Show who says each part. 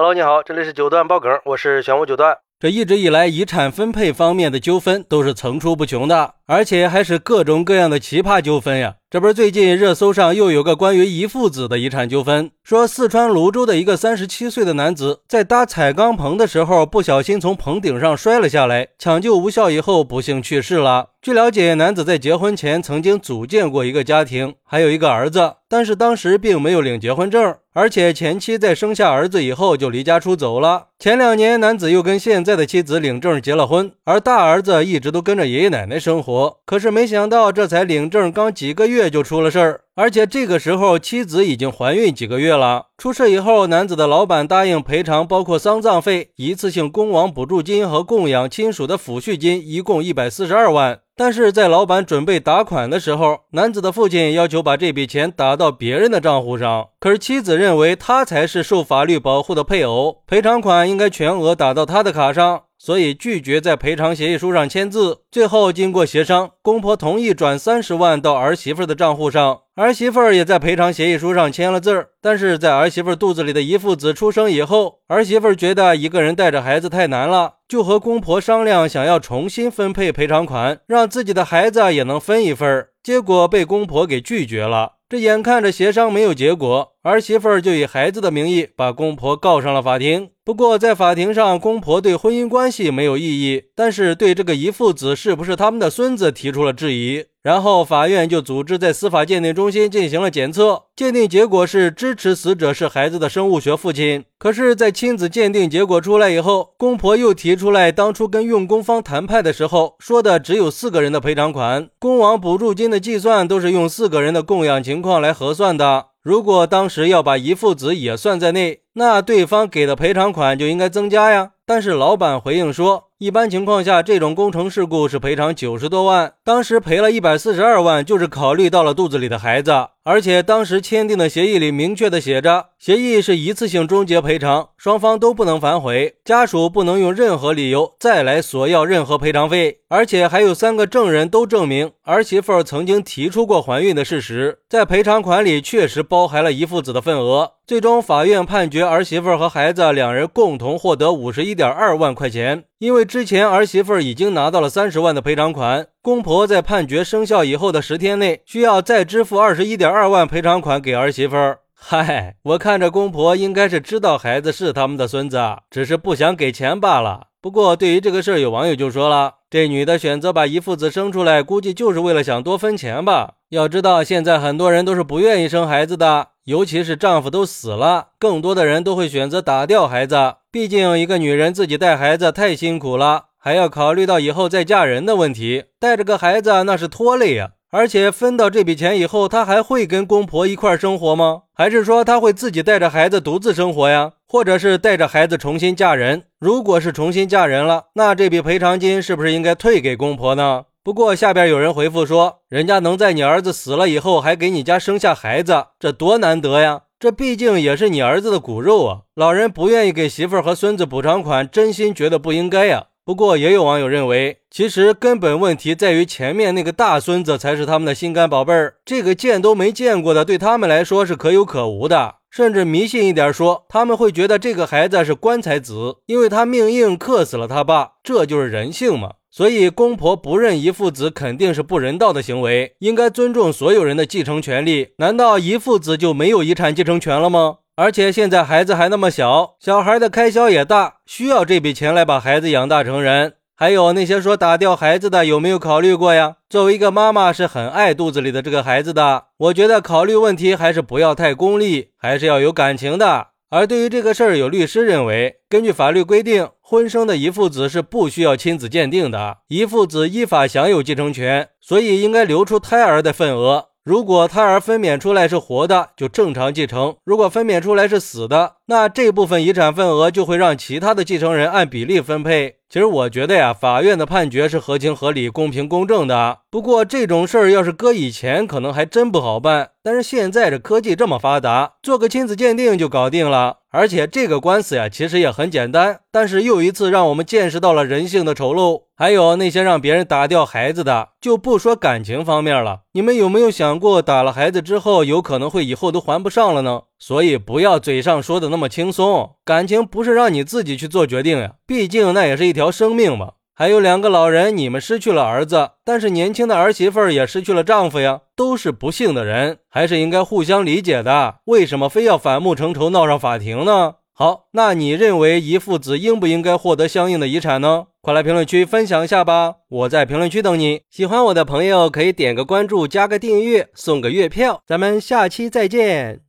Speaker 1: Hello，你好，这里是九段爆梗，我是玄武九段。
Speaker 2: 这一直以来，遗产分配方面的纠纷都是层出不穷的，而且还是各种各样的奇葩纠纷呀。这不是最近热搜上又有个关于遗父子的遗产纠纷，说四川泸州的一个三十七岁的男子在搭彩钢棚的时候，不小心从棚顶上摔了下来，抢救无效以后不幸去世了。据了解，男子在结婚前曾经组建过一个家庭，还有一个儿子，但是当时并没有领结婚证，而且前妻在生下儿子以后就离家出走了。前两年，男子又跟现在的妻子领证结了婚，而大儿子一直都跟着爷爷奶奶生活。可是没想到，这才领证刚几个月就出了事儿，而且这个时候妻子已经怀孕几个月了。出事以后，男子的老板答应赔偿包括丧葬费、一次性工亡补助金和供养亲属的抚恤金，一共一百四十二万。但是在老板准备打款的时候，男子的父亲要求把这笔钱打到别人的账户上。可是妻子认为他才是受法律保护的配偶，赔偿款应该全额打到他的卡上，所以拒绝在赔偿协议书上签字。最后经过协商，公婆同意转三十万到儿媳妇的账户上，儿媳妇儿也在赔偿协议书上签了字儿。但是在儿媳妇肚子里的遗父子出生以后，儿媳妇儿觉得一个人带着孩子太难了。就和公婆商量，想要重新分配赔偿款，让自己的孩子也能分一份儿结果被公婆给拒绝了。这眼看着协商没有结果，儿媳妇儿就以孩子的名义把公婆告上了法庭。不过在法庭上，公婆对婚姻关系没有异议，但是对这个遗父子是不是他们的孙子提出了质疑。然后法院就组织在司法鉴定中心进行了检测，鉴定结果是支持死者是孩子的生物学父亲。可是，在亲子鉴定结果出来以后，公婆又提出来，当初跟用工方谈判的时候说的只有四个人的赔偿款，工亡补助金的计算都是用四个人的供养情况来核算的。如果当时要把遗父子也算在内，那对方给的赔偿款就应该增加呀。但是老板回应说。一般情况下，这种工程事故是赔偿九十多万，当时赔了一百四十二万，就是考虑到了肚子里的孩子，而且当时签订的协议里明确的写着，协议是一次性终结赔偿，双方都不能反悔，家属不能用任何理由再来索要任何赔偿费，而且还有三个证人都证明儿媳妇曾经提出过怀孕的事实，在赔偿款里确实包含了遗父子的份额。最终，法院判决儿媳妇和孩子两人共同获得五十一点二万块钱。因为之前儿媳妇已经拿到了三十万的赔偿款，公婆在判决生效以后的十天内需要再支付二十一点二万赔偿款给儿媳妇。嗨，我看着公婆应该是知道孩子是他们的孙子，只是不想给钱罢了。不过对于这个事儿，有网友就说了，这女的选择把遗父子生出来，估计就是为了想多分钱吧。要知道，现在很多人都是不愿意生孩子的，尤其是丈夫都死了，更多的人都会选择打掉孩子。毕竟，一个女人自己带孩子太辛苦了，还要考虑到以后再嫁人的问题，带着个孩子那是拖累呀。而且分到这笔钱以后，她还会跟公婆一块生活吗？还是说她会自己带着孩子独自生活呀？或者是带着孩子重新嫁人？如果是重新嫁人了，那这笔赔偿金是不是应该退给公婆呢？不过下边有人回复说，人家能在你儿子死了以后还给你家生下孩子，这多难得呀！这毕竟也是你儿子的骨肉啊！老人不愿意给媳妇儿和孙子补偿款，真心觉得不应该呀。不过也有网友认为，其实根本问题在于前面那个大孙子才是他们的心肝宝贝儿，这个见都没见过的，对他们来说是可有可无的。甚至迷信一点说，他们会觉得这个孩子是棺材子，因为他命硬克死了他爸，这就是人性嘛。所以，公婆不认遗父子肯定是不人道的行为，应该尊重所有人的继承权利。难道遗父子就没有遗产继承权了吗？而且现在孩子还那么小，小孩的开销也大，需要这笔钱来把孩子养大成人。还有那些说打掉孩子的，有没有考虑过呀？作为一个妈妈，是很爱肚子里的这个孩子的。我觉得考虑问题还是不要太功利，还是要有感情的。而对于这个事儿，有律师认为，根据法律规定，婚生的遗腹子是不需要亲子鉴定的，遗腹子依法享有继承权，所以应该留出胎儿的份额。如果胎儿分娩出来是活的，就正常继承；如果分娩出来是死的，那这部分遗产份额就会让其他的继承人按比例分配。其实我觉得呀，法院的判决是合情合理、公平公正的。不过这种事儿要是搁以前，可能还真不好办。但是现在这科技这么发达，做个亲子鉴定就搞定了。而且这个官司呀，其实也很简单，但是又一次让我们见识到了人性的丑陋。还有那些让别人打掉孩子的，就不说感情方面了，你们有没有想过，打了孩子之后，有可能会以后都还不上了呢？所以不要嘴上说的那么轻松，感情不是让你自己去做决定呀，毕竟那也是一条生命嘛。还有两个老人，你们失去了儿子，但是年轻的儿媳妇儿也失去了丈夫呀，都是不幸的人，还是应该互相理解的。为什么非要反目成仇，闹上法庭呢？好，那你认为遗父子应不应该获得相应的遗产呢？快来评论区分享一下吧！我在评论区等你。喜欢我的朋友可以点个关注，加个订阅，送个月票。咱们下期再见。